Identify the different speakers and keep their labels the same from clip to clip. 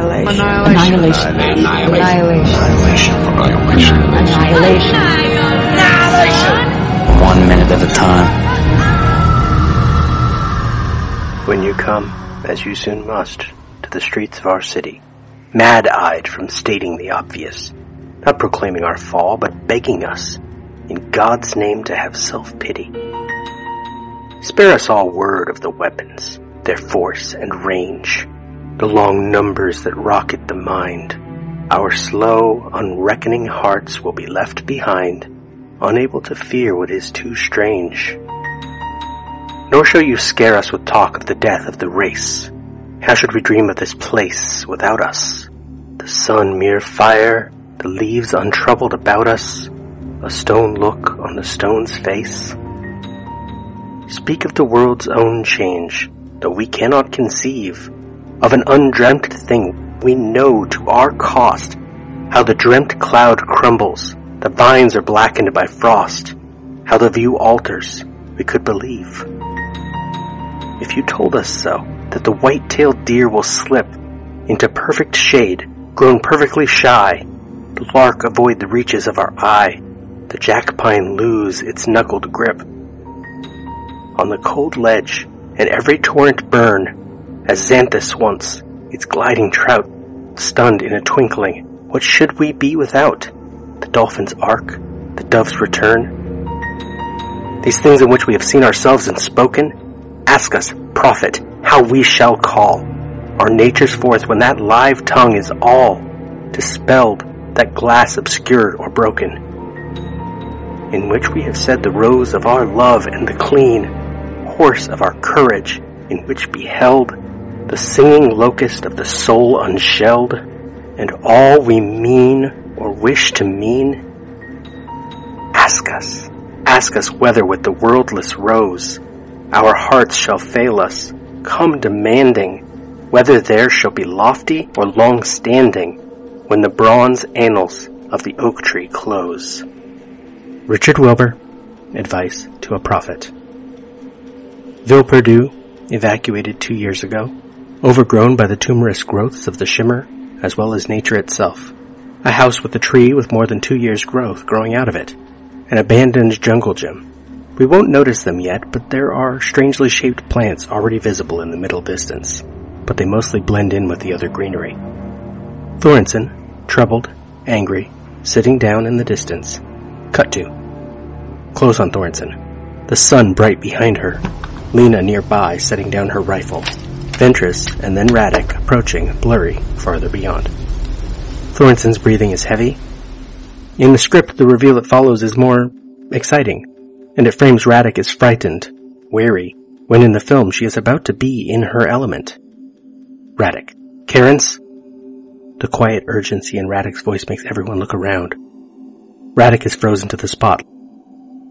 Speaker 1: Annihilation.
Speaker 2: Annihilation.
Speaker 1: Annihilation.
Speaker 2: Annihilation. Annihilation.
Speaker 3: One minute at a time.
Speaker 4: When you come, as you soon must, to the streets of our city, mad-eyed from stating the obvious, not proclaiming our fall, but begging us, in God's name, to have self-pity. Spare us all word of the weapons, their force and range, the long numbers that rocket the mind. Our slow, unreckoning hearts will be left behind, unable to fear what is too strange. Nor shall you scare us with talk of the death of the race. How should we dream of this place without us? The sun mere fire, the leaves untroubled about us, a stone look on the stone's face. Speak of the world's own change, though we cannot conceive of an undreamt thing we know to our cost how the dreamt cloud crumbles, the vines are blackened by frost, how the view alters, we could believe. If you told us so, that the white-tailed deer will slip into perfect shade, grown perfectly shy, the lark avoid the reaches of our eye, the jackpine lose its knuckled grip. On the cold ledge, and every torrent burn, as Xanthus once, its gliding trout, stunned in a twinkling, what should we be without? The dolphin's ark, the dove's return? These things in which we have seen ourselves and spoken, ask us, prophet, how we shall call our nature's forth when that live tongue is all dispelled, that glass obscured or broken, in which we have said the rose of our love and the clean horse of our courage, in which beheld the singing locust of the soul unshelled, and all we mean or wish to mean? Ask us, ask us whether with the worldless rose our hearts shall fail us, come demanding whether there shall be lofty or long standing when the bronze annals of the oak tree close. Richard Wilbur, Advice to a Prophet. Ville Perdue, evacuated two years ago, overgrown by the tumorous growths of the shimmer as well as nature itself. A house with a tree with more than two years' growth growing out of it. An abandoned jungle gym. We won't notice them yet, but there are strangely shaped plants already visible in the middle distance, but they mostly blend in with the other greenery. Thorensen, troubled, angry, sitting down in the distance. Cut to. Close on Thorensen. The sun bright behind her. Lena nearby setting down her rifle. Ventress and then Radek approaching, blurry, farther beyond. Thorensen's breathing is heavy. In the script, the reveal that follows is more exciting, and it frames Radek as frightened, wary, when in the film she is about to be in her element. Radek. Karens? The quiet urgency in Radek's voice makes everyone look around. Radek is frozen to the spot.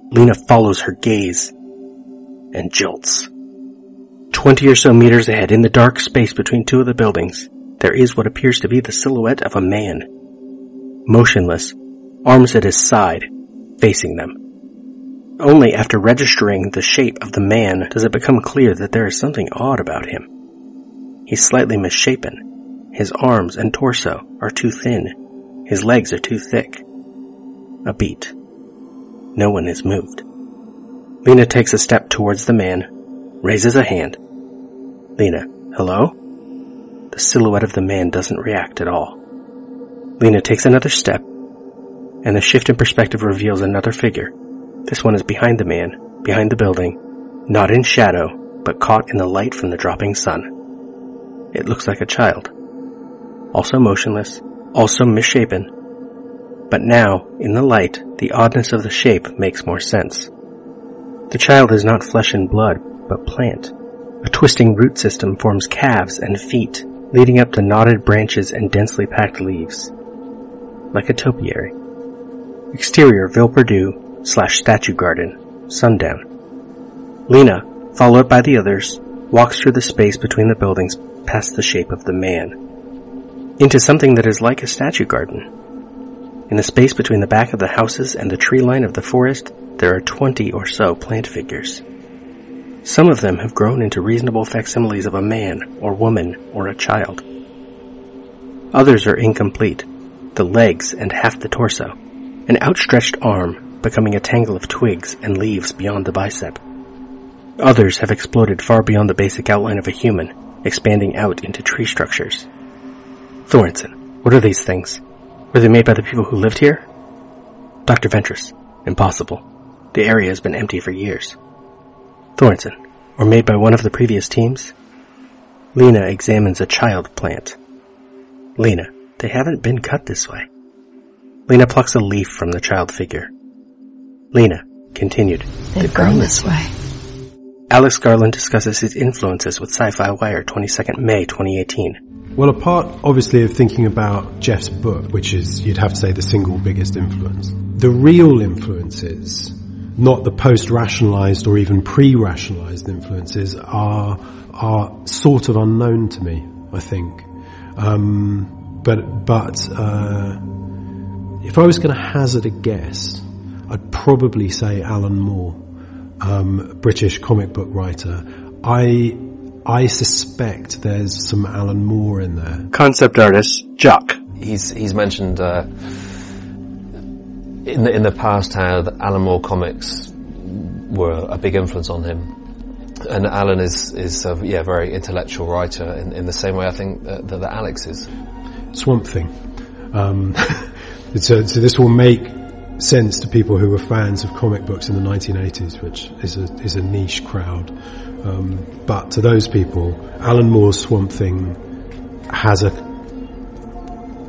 Speaker 4: Lena follows her gaze and jolts. Twenty or so meters ahead, in the dark space between two of the buildings, there is what appears to be the silhouette of a man. Motionless, arms at his side, facing them. Only after registering the shape of the man does it become clear that there is something odd about him. He's slightly misshapen. His arms and torso are too thin. His legs are too thick. A beat. No one is moved. Lena takes a step towards the man, raises a hand. Lena, hello? The silhouette of the man doesn't react at all. Lena takes another step, and the shift in perspective reveals another figure. This one is behind the man, behind the building, not in shadow, but caught in the light from the dropping sun. It looks like a child. Also motionless, also misshapen. But now, in the light, the oddness of the shape makes more sense. The child is not flesh and blood, but plant. A twisting root system forms calves and feet, leading up to knotted branches and densely packed leaves. Like a topiary. Exterior Ville Perdue slash statue garden, sundown. Lena, followed by the others, walks through the space between the buildings past the shape of the man. Into something that is like a statue garden. In the space between the back of the houses and the tree line of the forest, there are twenty or so plant figures. Some of them have grown into reasonable facsimiles of a man, or woman, or a child. Others are incomplete, the legs and half the torso, an outstretched arm becoming a tangle of twigs and leaves beyond the bicep. Others have exploded far beyond the basic outline of a human, expanding out into tree structures. Thorensen, what are these things? Were they made by the people who lived here? Dr. Ventress, impossible. The area has been empty for years. Thorensen, or made by one of the previous teams? Lena examines a child plant. Lena, they haven't been cut this way. Lena plucks a leaf from the child figure. Lena, continued.
Speaker 1: They've grown this way.
Speaker 4: Alex Garland discusses his influences with Sci-Fi Wire 22nd May 2018.
Speaker 3: Well, apart obviously of thinking about Jeff's book, which is, you'd have to say, the single biggest influence, the real influences, not the post-rationalized or even pre-rationalized influences, are, are sort of unknown to me, I think. Um, but, but, uh, if I was going to hazard a guess, I'd probably say Alan Moore um, British comic book writer. I I suspect there's some Alan Moore in there.
Speaker 4: Concept artist Jock.
Speaker 5: He's he's mentioned uh, in the in the past how the Alan Moore comics were a big influence on him. And Alan is is a yeah very intellectual writer in, in the same way I think that, that Alex is.
Speaker 3: Swamp Thing. Um, so, so this will make sense to people who were fans of comic books in the 1980s, which is a, is a niche crowd. Um, but to those people, Alan Moore's Swamp Thing has a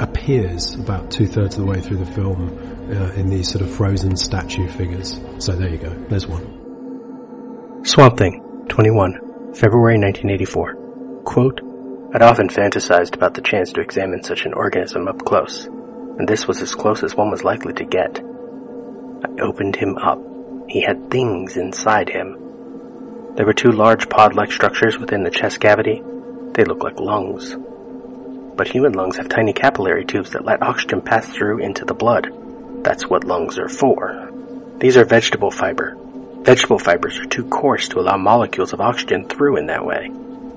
Speaker 3: appears about two thirds of the way through the film uh, in these sort of frozen statue figures. So there you go. There's one.
Speaker 4: Swamp Thing, 21, February 1984. Quote, I'd often fantasized about the chance to examine such an organism up close, and this was as close as one was likely to get. I opened him up. He had things inside him. There were two large pod-like structures within the chest cavity. They looked like lungs. But human lungs have tiny capillary tubes that let oxygen pass through into the blood. That's what lungs are for. These are vegetable fiber. Vegetable fibers are too coarse to allow molecules of oxygen through in that way.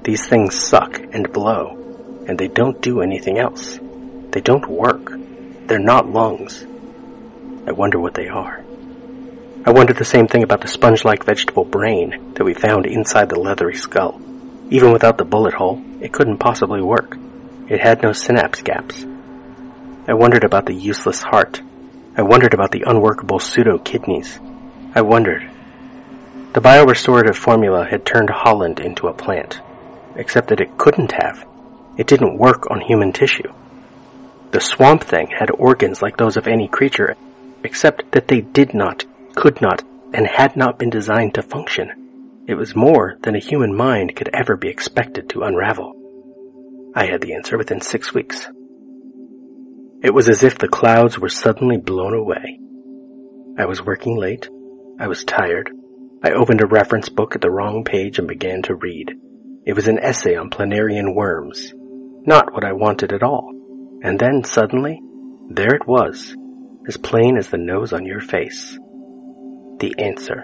Speaker 4: These things suck and blow, and they don't do anything else. They don't work. They're not lungs. I wonder what they are. I wonder the same thing about the sponge-like vegetable brain that we found inside the leathery skull. Even without the bullet hole, it couldn't possibly work. It had no synapse gaps. I wondered about the useless heart. I wondered about the unworkable pseudo-kidneys. I wondered. The biorestorative formula had turned Holland into a plant, except that it couldn't have. It didn't work on human tissue. The swamp thing had organs like those of any creature except that they did not, could not, and had not been designed to function. It was more than a human mind could ever be expected to unravel. I had the answer within six weeks. It was as if the clouds were suddenly blown away. I was working late. I was tired. I opened a reference book at the wrong page and began to read. It was an essay on planarian worms. Not what I wanted at all. And then suddenly, there it was, as plain as the nose on your face. The answer.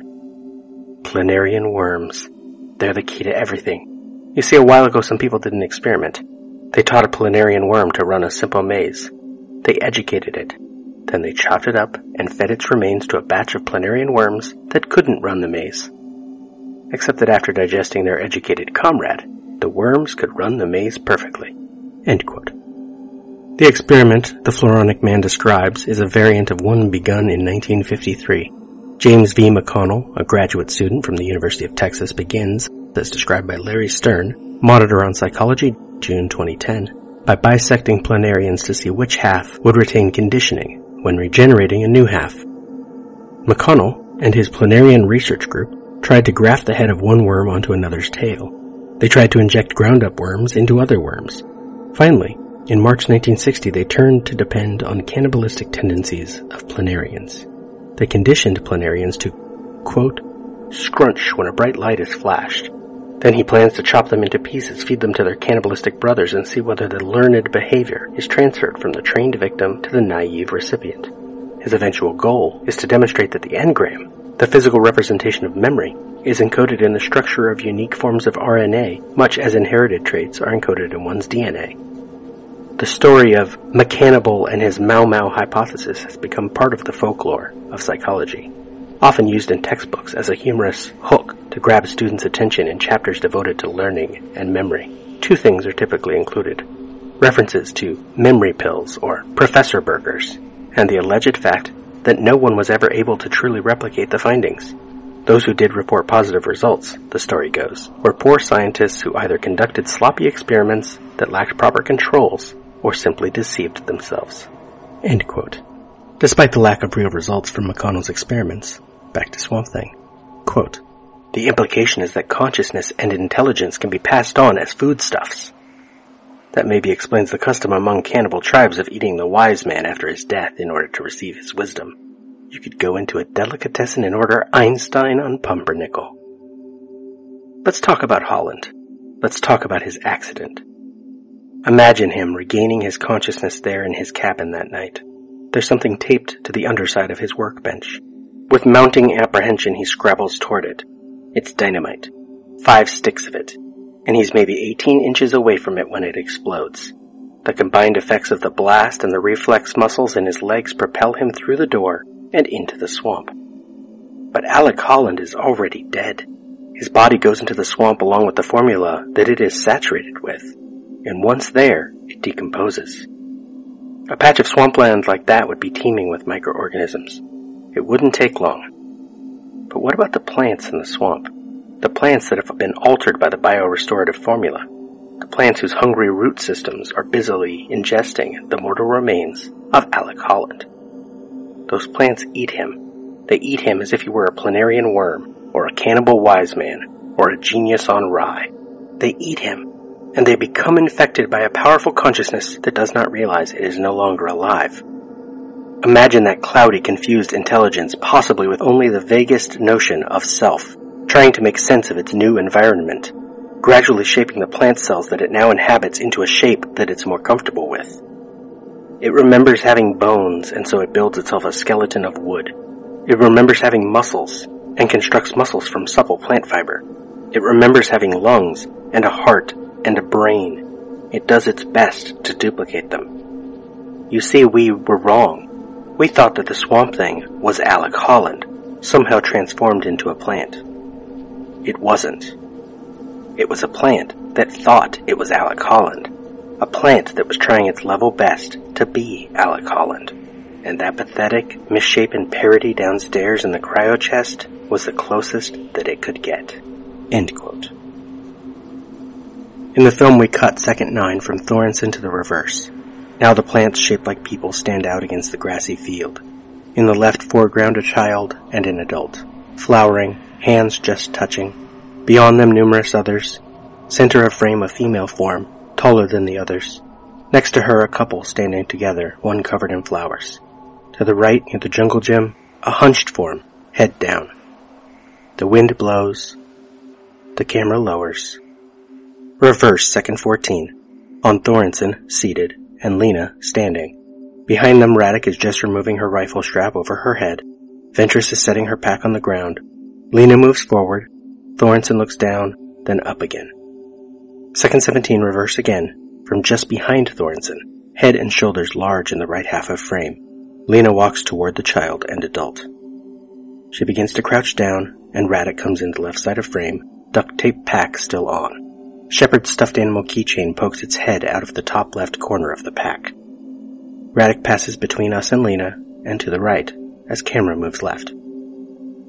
Speaker 4: Planarian worms. They're the key to everything. You see, a while ago some people did an experiment. They taught a planarian worm to run a simple maze. They educated it. Then they chopped it up and fed its remains to a batch of planarian worms that couldn't run the maze. Except that after digesting their educated comrade, the worms could run the maze perfectly. The experiment the Floronic Man describes is a variant of one begun in 1953. James V. McConnell, a graduate student from the University of Texas, begins, as described by Larry Stern, Monitor on Psychology, June 2010, by bisecting planarians to see which half would retain conditioning when regenerating a new half. McConnell and his planarian research group tried to graft the head of one worm onto another's tail. They tried to inject ground up worms into other worms. Finally, in March 1960, they turned to depend on cannibalistic tendencies of planarians. They conditioned planarians to, quote, scrunch when a bright light is flashed. Then he plans to chop them into pieces, feed them to their cannibalistic brothers, and see whether the learned behavior is transferred from the trained victim to the naive recipient. His eventual goal is to demonstrate that the engram, the physical representation of memory, is encoded in the structure of unique forms of RNA, much as inherited traits are encoded in one's DNA. the story of McCannibal and his Mau Mau hypothesis has become part of the folklore of psychology, often used in textbooks as a humorous hook to grab students' attention in chapters devoted to learning and memory. Two things are typically included. References to memory pills or professor burgers, and the alleged fact that no one was ever able to truly replicate the findings. Those who did report positive results, the story goes, were poor scientists who either conducted sloppy experiments that lacked proper controls or simply deceived themselves. Despite the lack of real results from McConnell's experiments, back to Swamp Thing. Quote, the implication is that consciousness and intelligence can be passed on as foodstuffs. That maybe explains the custom among cannibal tribes of eating the wise man after his death in order to receive his wisdom. You could go into a delicatessen and order Einstein on pumpernickel. Let's talk about Holland. Let's talk about his accident. Imagine him regaining his consciousness there in his cabin that night. There's something taped to the underside of his workbench. With mounting apprehension, he scrabbles toward it. It's dynamite. Five sticks of it. And he's maybe 18 inches away from it when it explodes. The combined effects of the blast and the reflex muscles in his legs propel him through the door and into the swamp. But Alec Holland is already dead. His body goes into the swamp along with the formula that it is saturated with. And once there, it decomposes. A patch of swampland like that would be teeming with microorganisms. It wouldn't take long. But what about the plants in the swamp? The plants that have been altered by the biorestorative formula. The plants whose hungry root systems are busily ingesting the mortal remains of Alec Holland. Those plants eat him. They eat him as if he were a planarian worm, or a cannibal wise man, or a genius on rye. They eat him, and they become infected by a powerful consciousness that does not realize it is no longer alive. Imagine that cloudy, confused intelligence, possibly with only the vaguest notion of self, trying to make sense of its new environment, gradually shaping the plant cells that it now inhabits into a shape that it's more comfortable with. It remembers having bones, and so it builds itself a skeleton of wood. It remembers having muscles, and constructs muscles from supple plant fiber. It remembers having lungs, and a heart, and a brain. It does its best to duplicate them. You see, we were wrong. We thought that the swamp thing was Alec Holland, somehow transformed into a plant. It wasn't. It was a plant that thought it was Alec Holland a plant that was trying its level best to be Alec Holland. And that pathetic, misshapen parody downstairs in the cryo chest was the closest that it could get. End quote. In the film we cut second nine from Thorensen to the reverse. Now the plants shaped like people stand out against the grassy field. In the left foreground a child and an adult. Flowering, hands just touching. Beyond them numerous others. Center of frame a female form, taller than the others. Next to her, a couple standing together, one covered in flowers. To the right, near the jungle gym, a hunched form, head down. The wind blows. The camera lowers. Reverse, second 14. On Thorensen, seated, and Lena, standing. Behind them, Radek is just removing her rifle strap over her head. Ventress is setting her pack on the ground. Lena moves forward. Thorensen looks down, then up again. Second 17 reverse again, from just behind Thorensen, head and shoulders large in the right half of frame. Lena walks toward the child and adult. She begins to crouch down, and Radek comes in the left side of frame, duct tape pack still on. Shepard's stuffed animal keychain pokes its head out of the top left corner of the pack. Radek passes between us and Lena, and to the right, as camera moves left.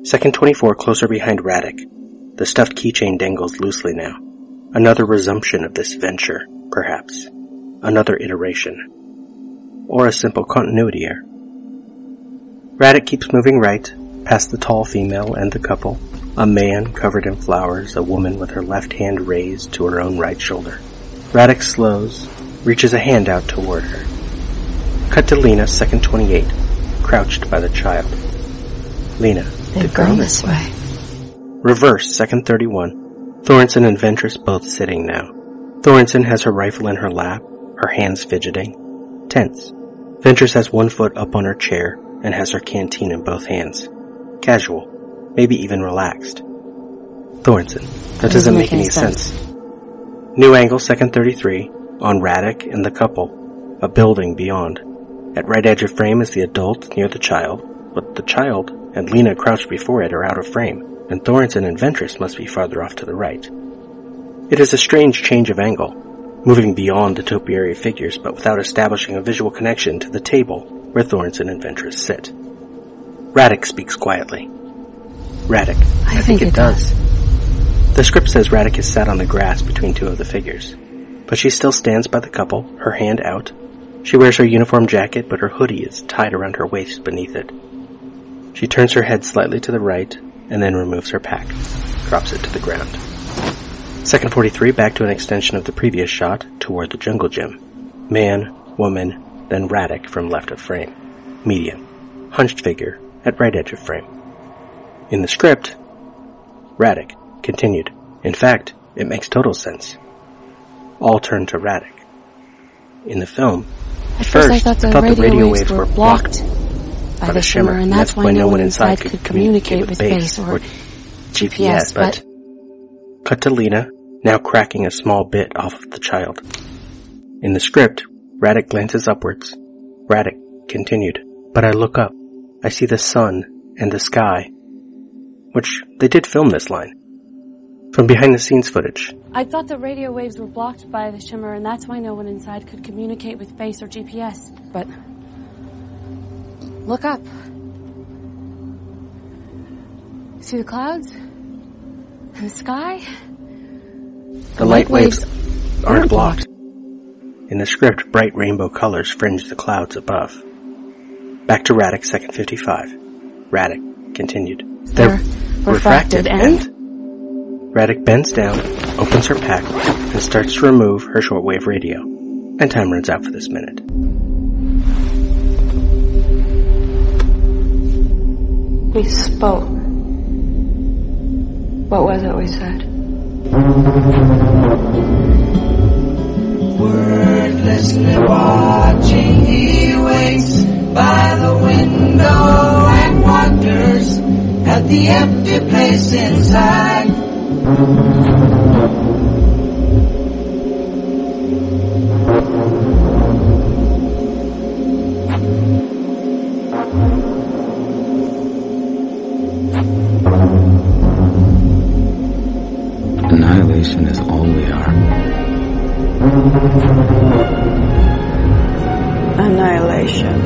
Speaker 4: Second 24 closer behind Radek. The stuffed keychain dangles loosely now. Another resumption of this venture, perhaps. Another iteration. Or a simple continuity error. Radek keeps moving right, past the tall female and the couple. A man covered in flowers, a woman with her left hand raised to her own right shoulder. Radek slows, reaches a hand out toward her. Cut to Lena, second 28, crouched by the child. Lena.
Speaker 1: They go this way.
Speaker 4: Reverse, second 31. Thorensen and Ventress both sitting now. Thorensen has her rifle in her lap, her hands fidgeting. Tense. Ventress has one foot up on her chair and has her canteen in both hands. Casual. Maybe even relaxed. Thorensen, That doesn't, make, any sense. New angle, second 33, on Radek and the couple. a building beyond. At right edge of frame is the adult near the child, but the child and Lena crouched before it are out of frame, and Thorensen and Ventress must be farther off to the right. It is a strange change of angle, moving beyond the topiary figures but without establishing a visual connection to the table where Thorensen and Ventress sit. Radek speaks quietly. Radek, I,
Speaker 1: I think, think, it, does.
Speaker 4: does. The script says Radek is sat on the grass between two of the figures, but she still stands by the couple, her hand out. She wears her uniform jacket, but her hoodie is tied around her waist beneath it. She turns her head slightly to the right and then removes her pack, drops it to the ground. Second 43 back to an extension of the previous shot toward the jungle gym. Man, woman, then Radek from left of frame. Median. Hunched figure at right edge of frame. In the script, Radek continued. In fact, it makes total sense. All turned to Radek. In the film,
Speaker 1: at first, I thought the, I thought radio, the radio, waves were blocked by, by the shimmer, and that's why no one inside could communicate with base or GPS, but...
Speaker 4: Cut to Lena, now cracking a small bit off of the child. In the script, Radek glances upwards. Radek continued, but I look up. I see the sun and the sky. Which, they did film this line. From behind the scenes footage.
Speaker 1: I thought the radio waves were blocked by the shimmer and that's why no one inside could communicate with base or GPS. But... Look up. See the clouds? And the sky?
Speaker 4: The, the light, light waves, waves aren't blocked. In the script, bright rainbow colors fringe the clouds above. Back to Radek, second 55. Radek continued.
Speaker 1: They're, They're refracted, refracted and... and...
Speaker 4: Radek bends down, opens her pack, and starts to remove her shortwave radio. And time runs out for this minute.
Speaker 1: We spoke. What was it we said?
Speaker 6: Wordlessly watching, he waits by the window and wonders at the empty place inside.
Speaker 7: Annihilation is all we are.
Speaker 1: Annihilation.